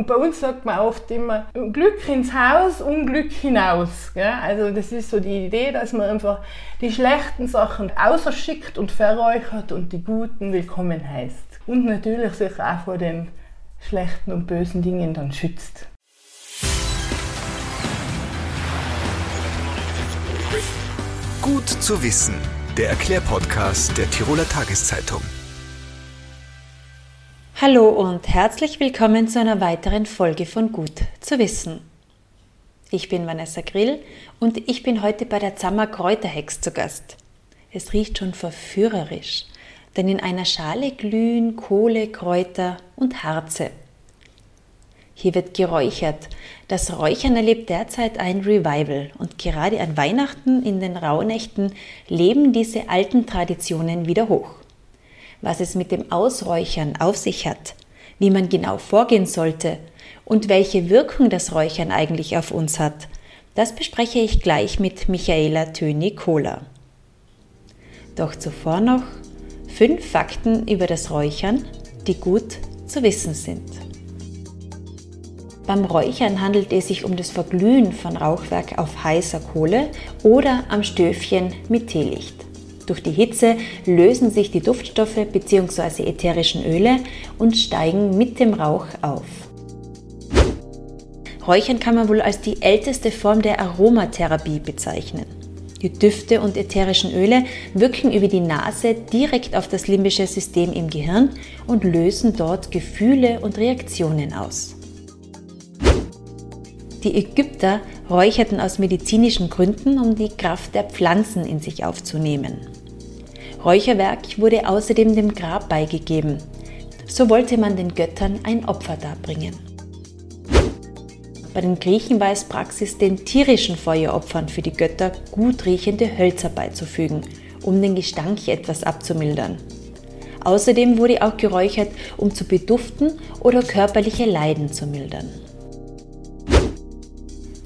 Und bei uns sagt man oft immer, Glück ins Haus, Unglück hinaus. Gell? Also das ist so die Idee, dass man einfach die schlechten Sachen außerschickt und verräuchert und die guten willkommen heißt. Und natürlich sich auch vor den schlechten und bösen Dingen dann schützt. Gut zu wissen, der Erklärpodcast der Tiroler Tageszeitung. Hallo und herzlich willkommen zu einer weiteren Folge von Gut zu wissen. Ich bin Vanessa Grill und ich bin heute bei der Zammer Kräuterhex zu Gast. Es riecht schon verführerisch, denn in einer Schale glühen Kohle, Kräuter und Harze. Hier wird geräuchert. Das Räuchern erlebt derzeit ein Revival und gerade an Weihnachten in den Rauhnächten leben diese alten Traditionen wieder hoch was es mit dem Ausräuchern auf sich hat, wie man genau vorgehen sollte und welche Wirkung das Räuchern eigentlich auf uns hat, das bespreche ich gleich mit Michaela Töni-Kohler. Doch zuvor noch fünf Fakten über das Räuchern, die gut zu wissen sind. Beim Räuchern handelt es sich um das Verglühen von Rauchwerk auf heißer Kohle oder am Stöfchen mit Teelicht. Durch die Hitze lösen sich die Duftstoffe bzw. ätherischen Öle und steigen mit dem Rauch auf. Räuchern kann man wohl als die älteste Form der Aromatherapie bezeichnen. Die Düfte und ätherischen Öle wirken über die Nase direkt auf das limbische System im Gehirn und lösen dort Gefühle und Reaktionen aus. Die Ägypter räucherten aus medizinischen Gründen, um die Kraft der Pflanzen in sich aufzunehmen. Räucherwerk wurde außerdem dem Grab beigegeben. So wollte man den Göttern ein Opfer darbringen. Bei den Griechen war es Praxis, den tierischen Feueropfern für die Götter gut riechende Hölzer beizufügen, um den Gestank etwas abzumildern. Außerdem wurde auch geräuchert, um zu beduften oder körperliche Leiden zu mildern.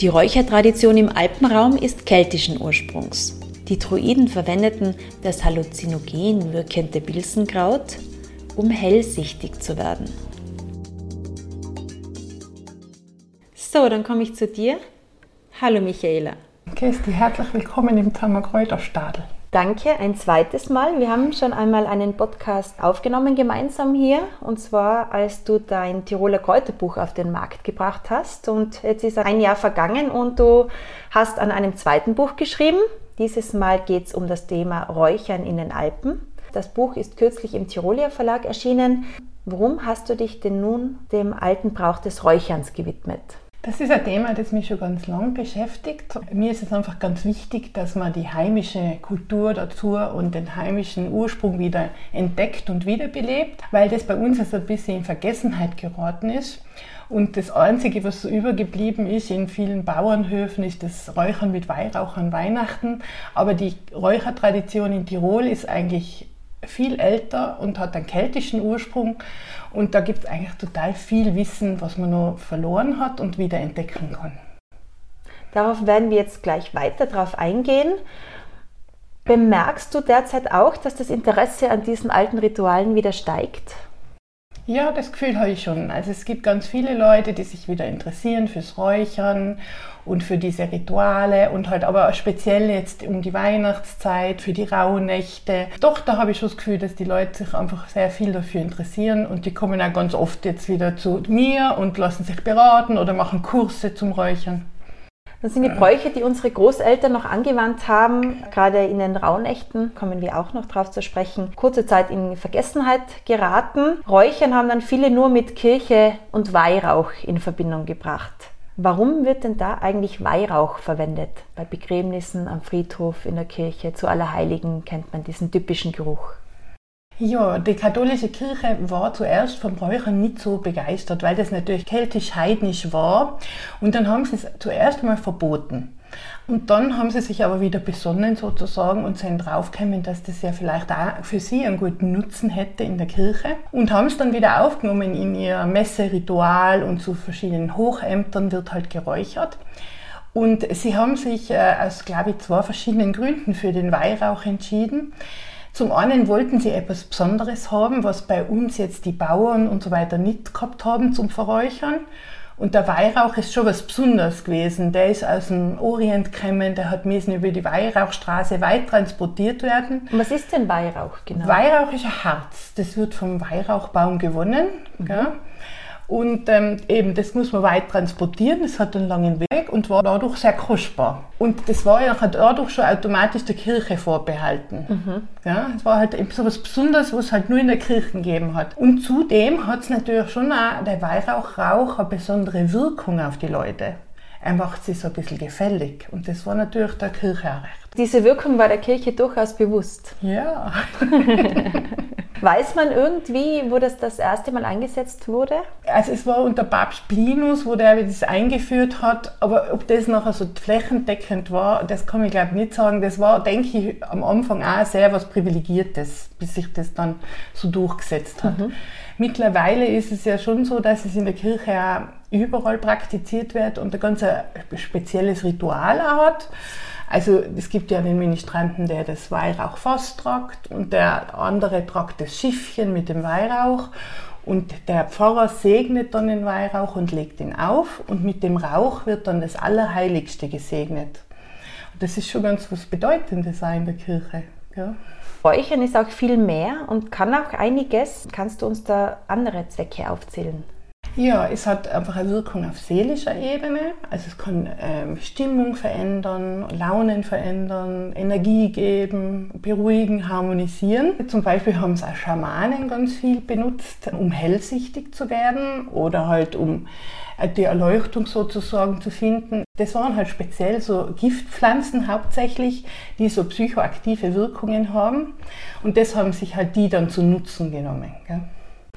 Die Räuchertradition im Alpenraum ist keltischen Ursprungs. Die Druiden verwendeten das halluzinogen wirkende Bilsenkraut, um hellsichtig zu werden. So, dann komme ich zu dir. Hallo Michaela. Kirsti, herzlich willkommen im Tammerkräuterstadel. Danke, ein zweites Mal. Wir haben schon einmal einen Podcast aufgenommen gemeinsam hier und zwar als du dein Tiroler Kräuterbuch auf den Markt gebracht hast und jetzt ist ein Jahr vergangen und du hast an einem zweiten Buch geschrieben. Dieses Mal geht es um das Thema Räuchern in den Alpen. Das Buch ist kürzlich im Tiroler Verlag erschienen. Warum hast du dich denn nun dem alten Brauch des Räucherns gewidmet? Das ist ein Thema, das mich schon ganz lang beschäftigt. Mir ist es einfach ganz wichtig, dass man die heimische Kultur dazu und den heimischen Ursprung wieder entdeckt und wiederbelebt, weil das bei uns also ein bisschen in Vergessenheit geraten ist. Und das Einzige, was so übergeblieben ist in vielen Bauernhöfen, ist das Räuchern mit Weihrauch an Weihnachten. Aber die Räuchertradition in Tirol ist eigentlich viel älter und hat einen keltischen Ursprung. Und da gibt es eigentlich total viel Wissen, was man noch verloren hat und wieder entdecken kann. Darauf werden wir jetzt gleich weiter drauf eingehen. Bemerkst du derzeit auch, dass das Interesse an diesen alten Ritualen wieder steigt? Ja, das Gefühl habe ich schon. Also es gibt ganz viele Leute, die sich wieder interessieren fürs Räuchern und für diese Rituale und halt aber speziell jetzt um die Weihnachtszeit, für die Rauhnächte. Doch, da habe ich schon das Gefühl, dass die Leute sich einfach sehr viel dafür interessieren und die kommen auch ganz oft jetzt wieder zu mir und lassen sich beraten oder machen Kurse zum Räuchern. Das sind die Bräuche, die unsere Großeltern noch angewandt haben. Gerade in den Rauhnächten kommen wir auch noch drauf zu sprechen. Kurze Zeit in Vergessenheit geraten. Räuchern haben dann viele nur mit Kirche und Weihrauch in Verbindung gebracht. Warum wird denn da eigentlich Weihrauch verwendet? Bei Begräbnissen am Friedhof, in der Kirche, zu Allerheiligen kennt man diesen typischen Geruch. Ja, die katholische Kirche war zuerst vom Räuchern nicht so begeistert, weil das natürlich keltisch-heidnisch war. Und dann haben sie es zuerst mal verboten. Und dann haben sie sich aber wieder besonnen sozusagen und sind draufgekommen, dass das ja vielleicht auch für sie einen guten Nutzen hätte in der Kirche und haben es dann wieder aufgenommen in ihr Messeritual und zu verschiedenen Hochämtern wird halt geräuchert. Und sie haben sich äh, aus, glaube ich, zwei verschiedenen Gründen für den Weihrauch entschieden. Zum einen wollten sie etwas Besonderes haben, was bei uns jetzt die Bauern und so weiter nicht gehabt haben zum Verräuchern. Und der Weihrauch ist schon was Besonderes gewesen. Der ist aus dem Orient gekommen, der hat müssen über die Weihrauchstraße weit transportiert werden. Und was ist denn Weihrauch genau? Weihrauch ist ein Harz. Das wird vom Weihrauchbaum gewonnen. Mhm. Und ähm, eben, das muss man weit transportieren, das hat einen langen Weg und war dadurch sehr kostbar. Und das war ja dadurch schon automatisch der Kirche vorbehalten. Mhm. Ja, es war halt so was Besonderes, was es halt nur in der Kirche gegeben hat. Und zudem hat es natürlich schon auch, der Weihrauchrauch eine besondere Wirkung auf die Leute. Er macht sie so ein bisschen gefällig. Und das war natürlich der Kirche auch recht. Diese Wirkung war der Kirche durchaus bewusst. Ja. Weiß man irgendwie, wo das das erste Mal eingesetzt wurde? Also es war unter Papst Plinus, wo der das eingeführt hat, aber ob das nachher so flächendeckend war, das kann ich glaube nicht sagen. Das war, denke ich, am Anfang auch sehr was Privilegiertes, bis sich das dann so durchgesetzt hat. Mhm. Mittlerweile ist es ja schon so, dass es in der Kirche auch überall praktiziert wird und ein ganz spezielles Ritual auch hat. Also es gibt ja den Ministranten, der das Weihrauchfass tragt und der andere tragt das Schiffchen mit dem Weihrauch und der Pfarrer segnet dann den Weihrauch und legt ihn auf und mit dem Rauch wird dann das Allerheiligste gesegnet. Und das ist schon ganz was Bedeutendes in der Kirche. Ja. Räuchern ist auch viel mehr und kann auch einiges. Kannst du uns da andere Zwecke aufzählen? Ja, es hat einfach eine Wirkung auf seelischer Ebene. Also es kann ähm, Stimmung verändern, Launen verändern, Energie geben, beruhigen, harmonisieren. Zum Beispiel haben es auch Schamanen ganz viel benutzt, um hellsichtig zu werden oder halt um die Erleuchtung sozusagen zu finden. Das waren halt speziell so Giftpflanzen hauptsächlich, die so psychoaktive Wirkungen haben. Und das haben sich halt die dann zu Nutzen genommen. Gell?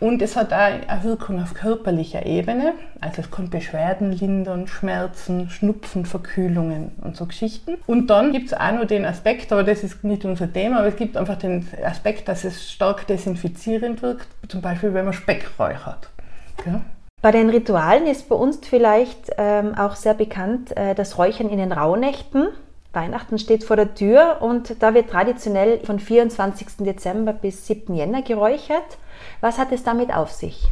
Und es hat auch eine Wirkung auf körperlicher Ebene. Also es kann Beschwerden lindern, Schmerzen, Schnupfen, Verkühlungen und so Geschichten. Und dann gibt es auch noch den Aspekt, aber das ist nicht unser Thema, aber es gibt einfach den Aspekt, dass es stark desinfizierend wirkt, zum Beispiel wenn man Speck räuchert. Ja? Bei den Ritualen ist bei uns vielleicht ähm, auch sehr bekannt äh, das Räuchern in den Rauhnächten. Weihnachten steht vor der Tür und da wird traditionell von 24. Dezember bis 7. Jänner geräuchert. Was hat es damit auf sich?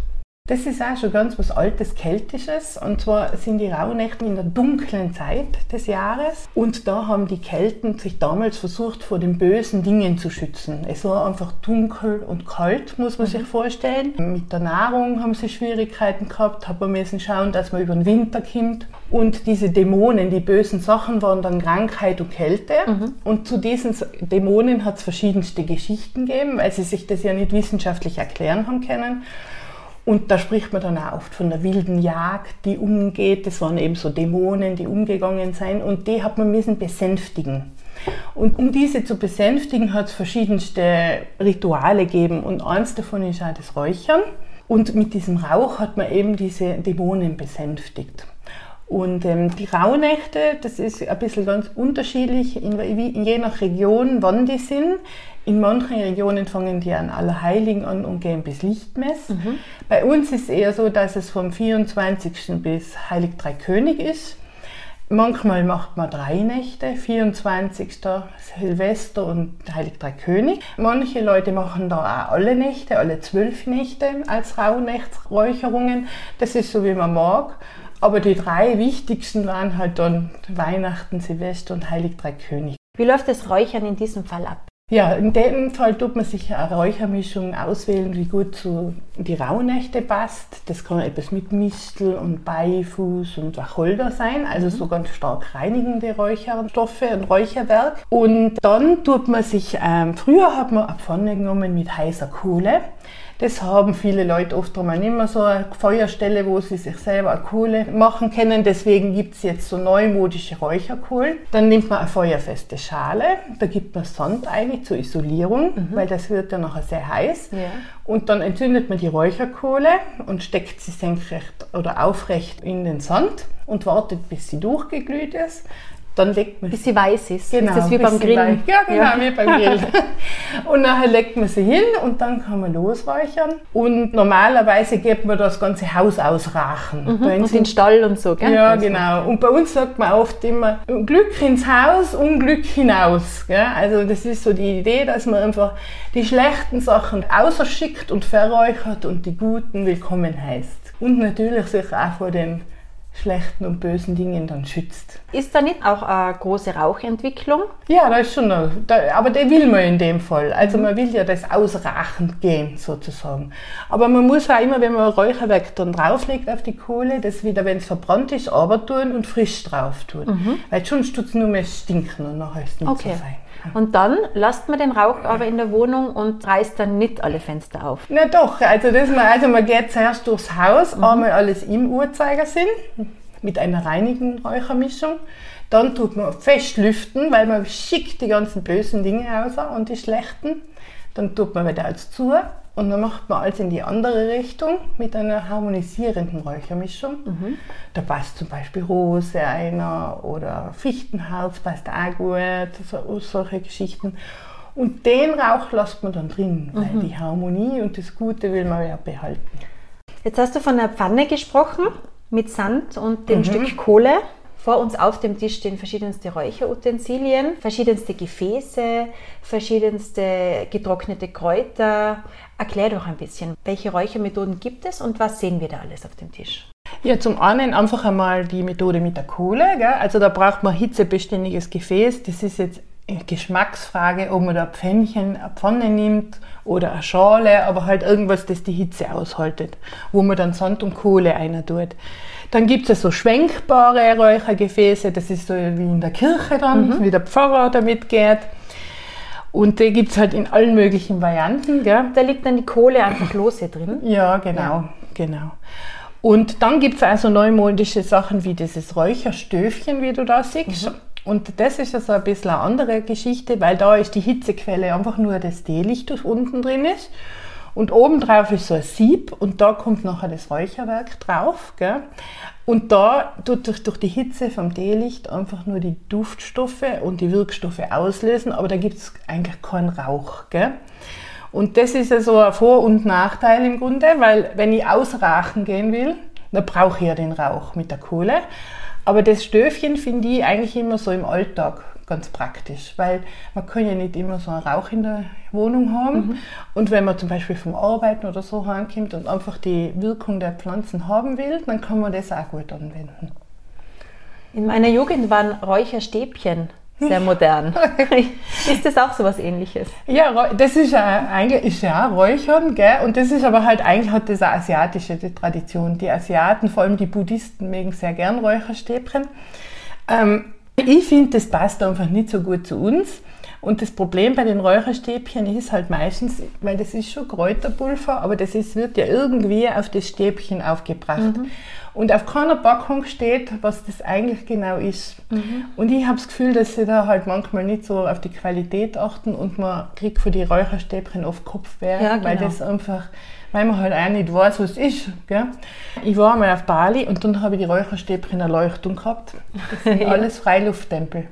Das ist auch schon ganz was Altes Keltisches. Und zwar sind die Rauhnächte in der dunklen Zeit des Jahres. Und da haben die Kelten sich damals versucht, vor den bösen Dingen zu schützen. Es war einfach dunkel und kalt, muss man mhm. sich vorstellen. Mit der Nahrung haben sie Schwierigkeiten gehabt, haben müssen schauen, dass man über den Winter kommt. Und diese Dämonen, die bösen Sachen, waren dann Krankheit und Kälte. Mhm. Und zu diesen Dämonen hat es verschiedenste Geschichten gegeben, weil sie sich das ja nicht wissenschaftlich erklären haben können. Und da spricht man dann auch oft von der wilden Jagd, die umgeht. Das waren eben so Dämonen, die umgegangen sind. Und die hat man müssen besänftigen. Und um diese zu besänftigen, hat es verschiedenste Rituale gegeben. Und eins davon ist auch das Räuchern. Und mit diesem Rauch hat man eben diese Dämonen besänftigt. Und ähm, die Rauhnächte, das ist ein bisschen ganz unterschiedlich, in, je nach Region, wann die sind. In manchen Regionen fangen die an Allerheiligen an und gehen bis Lichtmess. Mhm. Bei uns ist eher so, dass es vom 24. bis Heilig Drei König ist. Manchmal macht man drei Nächte, 24. Silvester und Heilig Drei König. Manche Leute machen da auch alle Nächte, alle zwölf Nächte als Rauhnächtsräucherungen. Das ist so, wie man mag. Aber die drei wichtigsten waren halt dann Weihnachten, Silvester und Heilig Drei König. Wie läuft das Räuchern in diesem Fall ab? Ja, in dem Fall tut man sich eine Räuchermischung auswählen, die gut zu die Rauhnächte passt. Das kann etwas mit Mistel und Beifuß und Wacholder sein, also mhm. so ganz stark reinigende Räucherstoffe und Räucherwerk. Und dann tut man sich, ähm, früher hat man eine Pfanne genommen mit heißer Kohle. Das haben viele Leute oft einmal nicht mehr so eine Feuerstelle, wo sie sich selber Kohle machen können. Deswegen gibt es jetzt so neumodische Räucherkohlen. Dann nimmt man eine feuerfeste Schale, da gibt man Sand ein zur Isolierung, mhm. weil das wird ja nachher sehr heiß. Ja. Und dann entzündet man die Räucherkohle und steckt sie senkrecht oder aufrecht in den Sand und wartet, bis sie durchgeglüht ist dann legt man Bis sie weiß ist. Genau, ist das wie beim sie Grillen? Ja, genau, wie beim Grillen. und nachher legt man sie hin und dann kann man losräuchern. Und normalerweise geht man das ganze Haus ausrachen. Uns Und den Stall und so, gell? ja, Also, genau. Und bei uns sagt man oft immer, Glück ins Haus, Unglück hinaus. Gell? Also das ist so die Idee, dass man einfach die schlechten Sachen außerschickt und verräuchert und die guten willkommen heißt. Und natürlich sich auch vor den schlechten und bösen Dingen dann schützt. Ist da nicht auch eine große Rauchentwicklung? Ja, da ist schon noch, da, aber der will man in dem Fall. Also man will ja das ausrachend gehen, sozusagen. Aber man muss auch immer, wenn man Räucherwerk dann drauflegt auf die Kohle, das wieder, wenn es verbrannt ist, aber tun und frisch drauf tun. Weil sonst tut es nur mehr stinken und nachher ist es nicht Okay. so fein. Und dann lasst man den Rauch aber in der Wohnung und reißt dann nicht alle Fenster auf. Na doch, also, das man, also man geht zuerst durchs Haus, einmal alles im Uhrzeigersinn mit einer reinigen Räuchermischung. Dann tut man fest lüften, weil man schickt die ganzen bösen Dinge raus und die schlechten. Dann tut man wieder alles zu und dann macht man alles in die andere Richtung mit einer harmonisierenden Räuchermischung. Da passt zum Beispiel Rose einer oder Fichtenharz passt auch gut, so, solche Geschichten. Und den Rauch lässt man dann drin, weil die Harmonie und das Gute will man ja behalten. Jetzt hast du von einer Pfanne gesprochen mit Sand und dem Stück Kohle. Vor uns auf dem Tisch stehen verschiedenste Räucherutensilien, verschiedenste Gefäße, verschiedenste getrocknete Kräuter. Erklär doch ein bisschen, welche Räuchermethoden gibt es und was sehen wir da alles auf dem Tisch? Ja, zum einen einfach einmal die Methode mit der Kohle. Gell? Also da braucht man hitzebeständiges Gefäß. Das ist jetzt eine Geschmacksfrage, ob man da ein Pfännchen, eine Pfanne nimmt oder eine Schale, aber halt irgendwas, das die Hitze aushaltet, wo man dann Sand und Kohle einer tut. Dann gibt es so schwenkbare Räuchergefäße, das ist so wie in der Kirche dann, wie der Pfarrer damit geht. Und die gibt es halt in allen möglichen Varianten. Gell? Da liegt dann die Kohle einfach lose drin. Ja, genau, genau. Und dann gibt es also neumodische Sachen wie dieses Räucherstöfchen, wie du da siehst. Und das ist also ein bisschen eine andere Geschichte, weil da ist die Hitzequelle einfach nur das Teelicht, das unten drin ist. Und oben drauf ist so ein Sieb und da kommt nachher das Räucherwerk drauf. Gell? Und da tut durch, durch die Hitze vom Teelicht einfach nur die Duftstoffe und die Wirkstoffe auslösen, aber da gibt es eigentlich keinen Rauch. Gell? Und das ist ja so ein Vor- und Nachteil im Grunde, weil wenn ich ausrachen gehen will, dann brauche ich ja den Rauch mit der Kohle. Aber das Stöfchen finde ich eigentlich immer so im Alltag ganz praktisch, weil man kann ja nicht immer so einen Rauch in der Wohnung haben. Und wenn man zum Beispiel vom Arbeiten oder so heimkommt und einfach die Wirkung der Pflanzen haben will, dann kann man das auch gut anwenden. In meiner Jugend waren Räucherstäbchen sehr modern. ist das auch so was ähnliches? Ja, das ist ja eigentlich ist ja Räuchern, gell? Und das ist aber halt eigentlich hat eine asiatische Tradition. Die Asiaten, vor allem die Buddhisten, mögen sehr gern Räucherstäbchen. Ähm, ich finde, das passt einfach nicht so gut zu uns. Und das Problem bei den Räucherstäbchen ist halt meistens, weil das ist schon Kräuterpulver, aber das ist, wird ja irgendwie auf das Stäbchen aufgebracht. Und auf keiner Packung steht, was das eigentlich genau ist. Und ich habe das Gefühl, dass sie da halt manchmal nicht so auf die Qualität achten und man kriegt für die Räucherstäbchen oft Kopfweh, Ja, weil genau. das einfach, weil man halt auch nicht weiß, was es ist. Gell? Ich war mal auf Bali und dann habe ich die Räucherstäbchen Erleuchtung gehabt. Das sind Ja. alles Freilufttempel.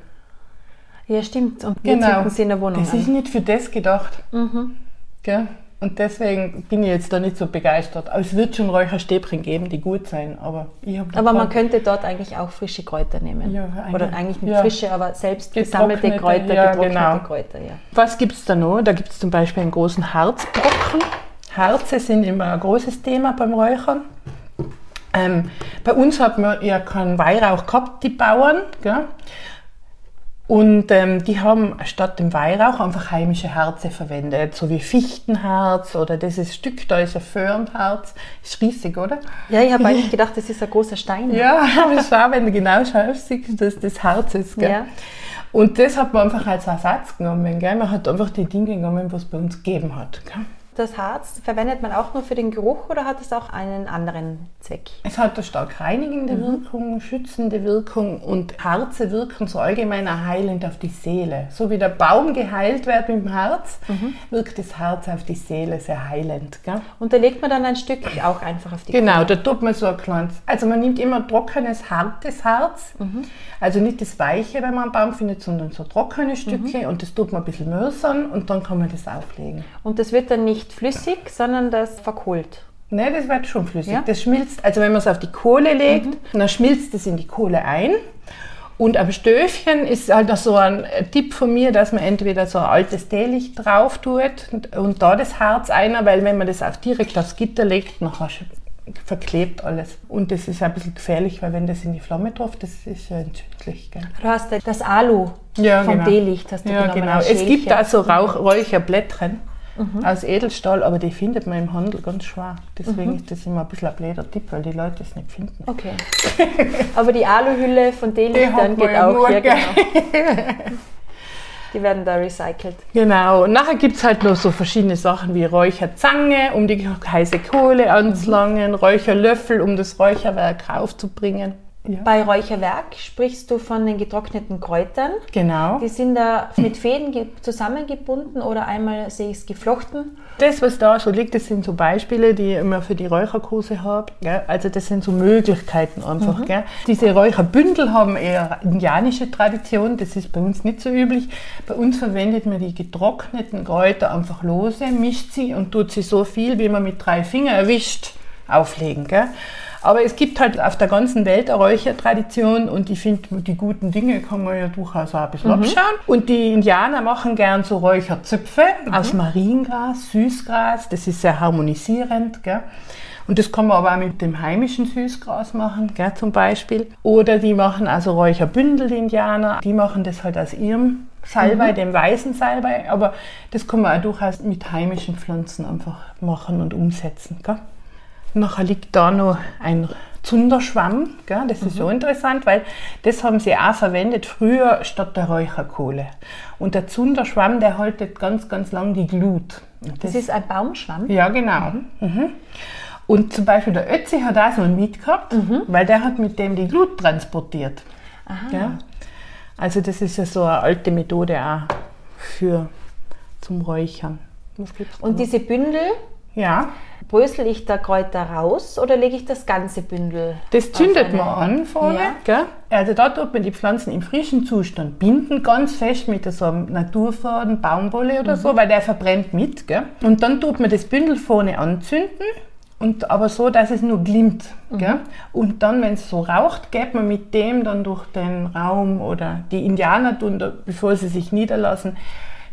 Ja, stimmt. Und wir zünden sie in der Wohnung Genau. Das ist an. nicht für das gedacht. Mhm. Gell? Und deswegen bin ich jetzt da nicht so begeistert. Aber es wird schon Räucherstäbchen geben, die gut sein. Aber ich Aber man könnte dort eigentlich auch frische Kräuter nehmen. Ja, Oder eigentlich- eigentlich nicht ja. frische, aber selbst gesammelte Kräuter, ja, getrocknete genau. Kräuter, ja. Was gibt es da noch? Da gibt es zum Beispiel einen großen Harzbrocken. Harze sind immer ein großes Thema beim Räuchern. Ähm, bei uns hat man ja keinen Weihrauch gehabt, die Bauern. Gell? Und ähm, die haben statt dem Weihrauch einfach heimische Harze verwendet, so wie Fichtenharz oder dieses Stück da ist ein Föhrenharz. Ist riesig, oder? Ja, ich habe eigentlich gedacht, das ist ein großer Stein. Ja, aber schau, wenn du genau schaust, siehst dass das Harz ist. Gell? Ja. Und das hat man einfach als Ersatz genommen. Gell? Man hat einfach die Dinge genommen, was es bei uns gegeben hat. Gell? Das Harz verwendet man auch nur für den Geruch oder hat es auch einen anderen Zweck? Es hat eine stark reinigende mhm. Wirkung, schützende Wirkung und Harze wirken so allgemein heilend auf die Seele. So wie der Baum geheilt wird mit dem Harz, mhm. wirkt das Harz auf die Seele sehr heilend. Gell? Und da legt man dann ein Stück auch einfach auf die Genau, Kohle. da tut man so ein kleines. Also man nimmt immer trockenes, hartes Harz. Mhm. Also nicht das weiche, wenn man einen Baum findet, sondern so trockene Stücke mhm. und das tut man ein bisschen mörsern und dann kann man das auflegen. Und das wird dann nicht flüssig, sondern das verkohlt. Nein, das wird schon flüssig. Ja? Das schmilzt, also wenn man es auf die Kohle legt, mhm. dann schmilzt es in die Kohle ein. Und am Stöfchen ist halt noch so ein Tipp von mir, dass man entweder so ein altes Teelicht drauf tut und, und da das Harz einer, weil wenn man das auch direkt aufs Gitter legt, nachher verklebt alles. Und das ist ein bisschen gefährlich, weil wenn das in die Flamme trifft, das ist ja entzündlich. Gell? Du hast das Alu ja, vom genau. Teelicht, hast du ja, genau. Es gibt da so Rauch, Räucherblättchen mhm. aus Edelstahl, aber die findet man im Handel ganz schwer. Deswegen mhm. ist das immer ein bisschen ein blöder Tipp, weil die Leute es nicht finden. Okay. aber die Aluhülle von Teelichtern geht auch hier, genau. Die werden da recycelt. Genau. Und nachher gibt es halt noch so verschiedene Sachen wie Räucherzange, um die heiße Kohle anzulangen, Räucherlöffel, um das Räucherwerk raufzubringen. Ja. Bei Räucherwerk sprichst du von den getrockneten Kräutern. Genau. Die sind da mit Fäden zusammengebunden oder einmal sehe ich es geflochten. Das, was da so liegt, das sind so Beispiele, die ich immer für die Räucherkurse habe. Also das sind so Möglichkeiten einfach. Mhm. Diese Räucherbündel haben eher indianische Tradition, das ist bei uns nicht so üblich. Bei uns verwendet man die getrockneten Kräuter einfach lose, mischt sie und tut sie so viel, wie man mit drei Fingern erwischt, auflegen. Gell? Aber es gibt halt auf der ganzen Welt eine Räuchertradition und ich finde, die guten Dinge kann man ja durchaus auch ein bisschen mhm. abschauen. Und die Indianer machen gern so Räucherzöpfe mhm. aus Mariengras, Süßgras, das ist sehr harmonisierend. Gell? Und das kann man aber auch mit dem heimischen Süßgras machen, gell, zum Beispiel. Oder die machen also Räucherbündel, die Indianer. Die machen das halt aus ihrem Salbei, mhm. dem weißen Salbei. Aber das kann man auch durchaus mit heimischen Pflanzen einfach machen und umsetzen. Gell? Nachher liegt da noch ein Zunderschwamm. Gell? Das ist mhm. so interessant, weil das haben sie auch verwendet früher statt der Räucherkohle. Und der Zunderschwamm, der haltet ganz, ganz lang die Glut. Das, das ist ein Baumschwamm? Ja, genau. Mhm. Mhm. Und zum Beispiel der Ötzi hat auch so einen mit gehabt, mhm. weil der hat mit dem die Glut transportiert. Aha. Also das ist ja so eine alte Methode auch für zum Räuchern. Und diese Bündel, ja. Brösel ich da Kräuter raus oder lege ich das ganze Bündel? Das zündet man an vorne. Ja. Also da tut man die Pflanzen im frischen Zustand binden, ganz fest mit so einem Naturfaden, Baumwolle oder mhm. so, weil der verbrennt mit. Gell? Und dann tut man das Bündel vorne anzünden. Und aber so, dass es nur glimmt. Mhm. Und dann, wenn es so raucht, geht man mit dem dann durch den Raum oder die Indianer tun, bevor sie sich niederlassen,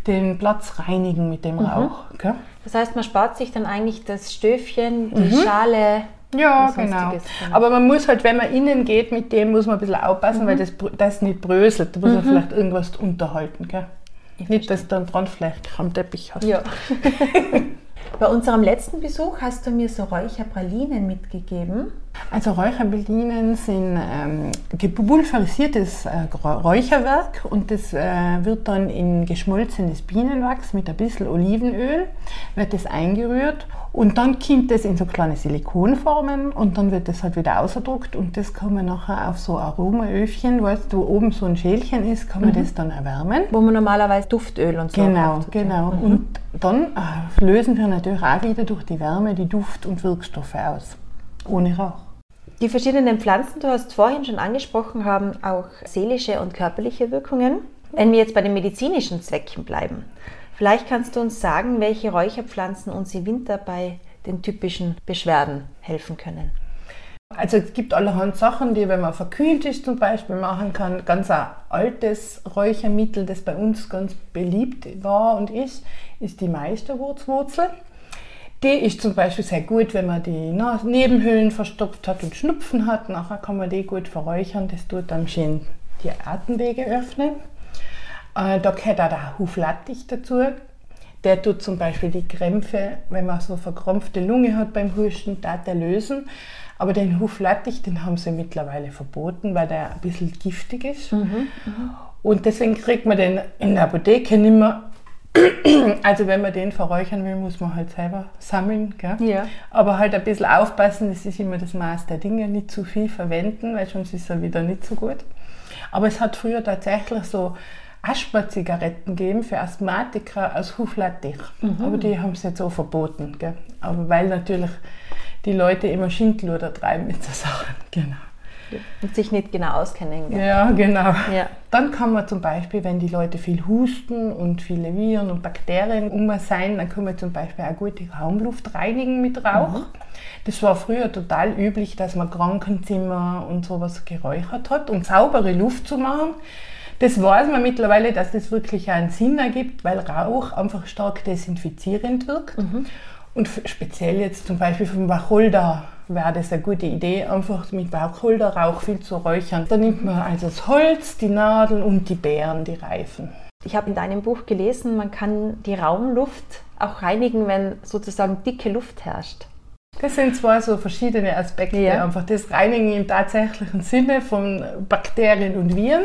den Platz reinigen mit dem mhm. Rauch. Gell? Das heißt, man spart sich dann eigentlich das Stöfchen, die mhm. Schale. Ja, genau. Aber man muss halt, wenn man innen geht, mit dem muss man ein bisschen aufpassen, mhm. weil das, das nicht bröselt. Da muss man mhm. vielleicht irgendwas unterhalten. Gell? Nicht, dass du dann dran vielleicht am Teppich hast. Ja. Bei unserem letzten Besuch hast du mir so Räucherpralinen mitgegeben. Also Räucherpralinen sind ähm, pulverisiertes äh, Räucherwerk und das äh, wird dann in geschmolzenes Bienenwachs mit ein bisschen Olivenöl, wird das eingerührt und dann kommt das in so kleine Silikonformen und dann wird das halt wieder ausgedruckt und das kann man nachher auf so Aromaöfchen, weißt du, wo oben so ein Schälchen ist, kann man mhm. das dann erwärmen. Wo man normalerweise Duftöl und so Genau, hat. genau. Mhm. Und dann äh, lösen wir natürlich auch wieder durch die Wärme die Duft- und Wirkstoffe aus, ohne Rauch. Die verschiedenen Pflanzen, du hast vorhin schon angesprochen, haben auch seelische und körperliche Wirkungen. Wenn wir jetzt bei den medizinischen Zwecken bleiben, vielleicht kannst du uns sagen, welche Räucherpflanzen uns im Winter bei den typischen Beschwerden helfen können. Also es gibt allerhand Sachen, die, wenn man verkühlt ist zum Beispiel, machen kann. Ganz ein altes Räuchermittel, das bei uns ganz beliebt war und ist, ist die Meisterwurzwurzel. Die ist zum Beispiel sehr gut, wenn man die Nebenhöhlen verstopft hat und Schnupfen hat. Nachher kann man die gut verräuchern. Das tut dann schön die Atemwege öffnen. Äh, da gehört auch der Huflattich dazu. Der tut zum Beispiel die Krämpfe, wenn man so verkrampfte Lunge hat beim Husten, da der lösen. Aber den Huflattich, den haben sie mittlerweile verboten, weil der ein bisschen giftig ist. Mhm, mhm. Und deswegen kriegt man den in der Apotheke nicht mehr Also wenn man den verräuchern will, muss man halt selber sammeln. Ja. Aber halt ein bisschen aufpassen, das ist immer das Maß der Dinge, nicht zu viel verwenden, weil sonst ist er wieder nicht so gut. Aber es hat früher tatsächlich so Asthma-Zigaretten gegeben für Asthmatiker aus Huflattich. Aber die haben es jetzt auch verboten. Gell? Aber weil natürlich die Leute immer Schindluder treiben mit so Sachen. Genau. Und sich nicht genau auskennen. gell? Ja, genau. Ja. Dann kann man zum Beispiel, wenn die Leute viel husten und viele Viren und Bakterien um sein, dann kann man zum Beispiel auch gut die Raumluft reinigen mit Rauch. Das war früher total üblich, dass man Krankenzimmer und sowas geräuchert hat, um saubere Luft zu machen. Das weiß man mittlerweile, dass das wirklich einen Sinn ergibt, weil Rauch einfach stark desinfizierend wirkt. Und f- speziell jetzt zum Beispiel vom Wacholder wäre das eine gute Idee, einfach mit Wacholderrauch viel zu räuchern. Da nimmt man also das Holz, die Nadeln und die Beeren, die Reifen. Ich habe in deinem Buch gelesen, man kann die Raumluft auch reinigen, wenn sozusagen dicke Luft herrscht. Das sind zwei so verschiedene Aspekte. Ja. Einfach das Reinigen im tatsächlichen Sinne von Bakterien und Viren.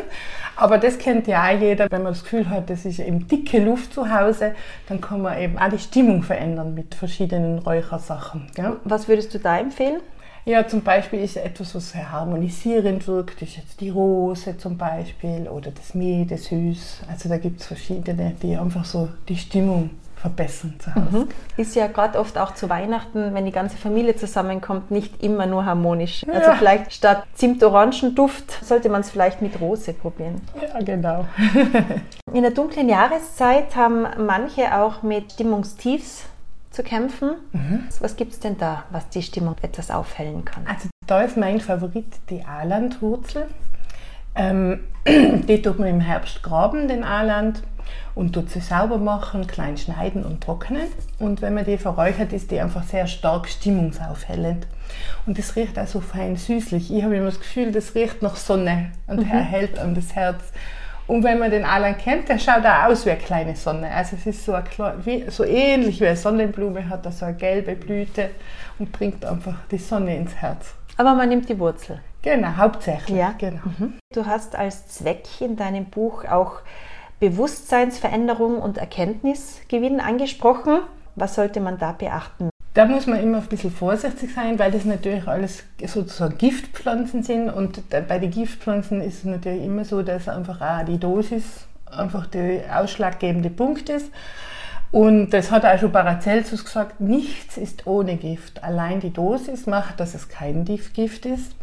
Aber das kennt ja auch jeder, wenn man das Gefühl hat, das ist eben dicke Luft zu Hause, dann kann man eben auch die Stimmung verändern mit verschiedenen Räuchersachen. Gell? Was würdest du da empfehlen? Ja, zum Beispiel ist etwas, was sehr harmonisierend wirkt, ist jetzt die Rose zum Beispiel oder das Meedesüß. Also da gibt es verschiedene, die einfach so die Stimmung verbessern zu Hause. Ist ja gerade oft auch zu Weihnachten, wenn die ganze Familie zusammenkommt, nicht immer nur harmonisch. Also Ja. vielleicht statt Zimt-Orangenduft sollte man es vielleicht mit Rose probieren. Ja, genau. In der dunklen Jahreszeit haben manche auch mit Stimmungstiefs zu kämpfen. Was gibt es denn da, was die Stimmung etwas aufhellen kann? Also da ist mein Favorit die Aalandwurzel. Ähm, die tut man im Herbst graben, den Aaland, und tut sie sauber machen, klein schneiden und trocknen. Und wenn man die verräuchert, ist die einfach sehr stark stimmungsaufhellend. Und das riecht auch so fein süßlich. Ich habe immer das Gefühl, das riecht nach Sonne und erhält einem das Herz. Und wenn man den Aaland kennt, der schaut auch aus wie eine kleine Sonne. Also es ist so, ein, kle- wie, so ähnlich wie eine Sonnenblume, hat er so eine gelbe Blüte und bringt einfach die Sonne ins Herz. Aber man nimmt die Wurzel. Genau, hauptsächlich. Ja. Genau. Du hast als Zweck in deinem Buch auch Bewusstseinsveränderung und Erkenntnisgewinn angesprochen. Was sollte man da beachten? Da muss man immer ein bisschen vorsichtig sein, weil das natürlich alles sozusagen Giftpflanzen sind. Und bei den Giftpflanzen ist es natürlich immer so, dass einfach auch die Dosis einfach der ausschlaggebende Punkt ist. Und das hat auch schon Paracelsus gesagt, nichts ist ohne Gift. Allein die Dosis macht, dass es kein Gift ist.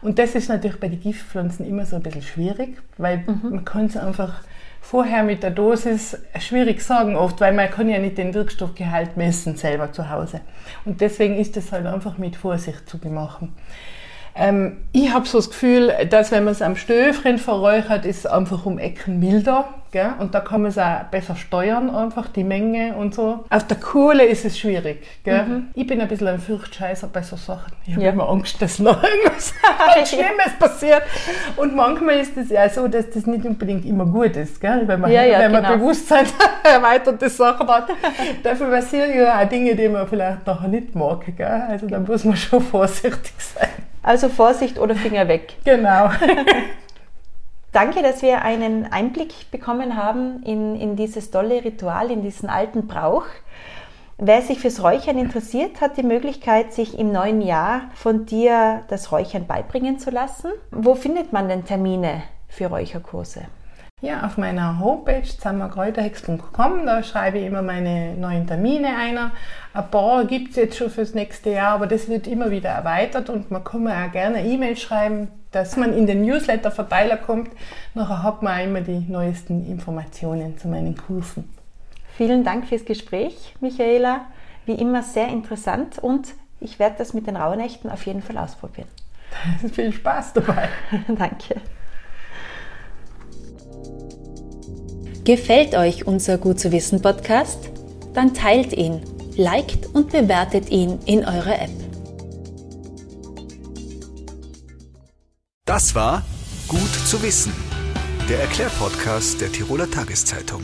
Und das ist natürlich bei den Giftpflanzen immer so ein bisschen schwierig, weil man kann es einfach vorher mit der Dosis schwierig sagen oft, weil man kann ja nicht den Wirkstoffgehalt messen selber zu Hause. Und deswegen ist das halt einfach mit Vorsicht zu machen. Ähm, ich habe so das Gefühl, dass wenn man es am Stöfren verräuchert, ist es einfach um Ecken milder. Gell? Und da kann man es auch besser steuern, einfach die Menge und so. Auf der Kohle ist es schwierig. Gell? Ich bin ein bisschen ein Fürchtscheißer bei so Sachen. Ich habe Ja. immer Angst, dass noch irgendwas Schlimmes passiert. Und manchmal ist es ja so, dass das nicht unbedingt immer gut ist. Gell? Wenn man, Ja, ja, wenn man genau. Bewusstsein erweiterte Sachen hat. Dafür passieren ja auch Dinge, die man vielleicht nachher nicht mag. Gell? Also da muss man schon vorsichtig sein. Also Vorsicht oder Finger weg. Genau. Danke, dass wir einen Einblick bekommen haben in, in dieses tolle Ritual, in diesen alten Brauch. Wer sich fürs Räuchern interessiert, hat die Möglichkeit, sich im neuen Jahr von dir das Räuchern beibringen zu lassen. Wo findet man denn Termine für Räucherkurse? Ja, auf meiner Homepage zammerkräuterhex.com, da schreibe ich immer meine neuen Termine ein. Ein paar gibt es jetzt schon fürs nächste Jahr, aber das wird immer wieder erweitert und man kann mir auch gerne E-Mail schreiben, dass man in den Newsletter-Verteiler kommt. Nachher hat man auch immer die neuesten Informationen zu meinen Kursen. Vielen Dank fürs Gespräch, Michaela. Wie immer sehr interessant und ich werde das mit den Rauhnächten auf jeden Fall ausprobieren. Viel Spaß dabei. Danke. Gefällt euch unser Gut zu wissen Podcast? Dann teilt ihn, liked und bewertet ihn in eurer App. Das war Gut zu wissen, der Erklärpodcast der Tiroler Tageszeitung.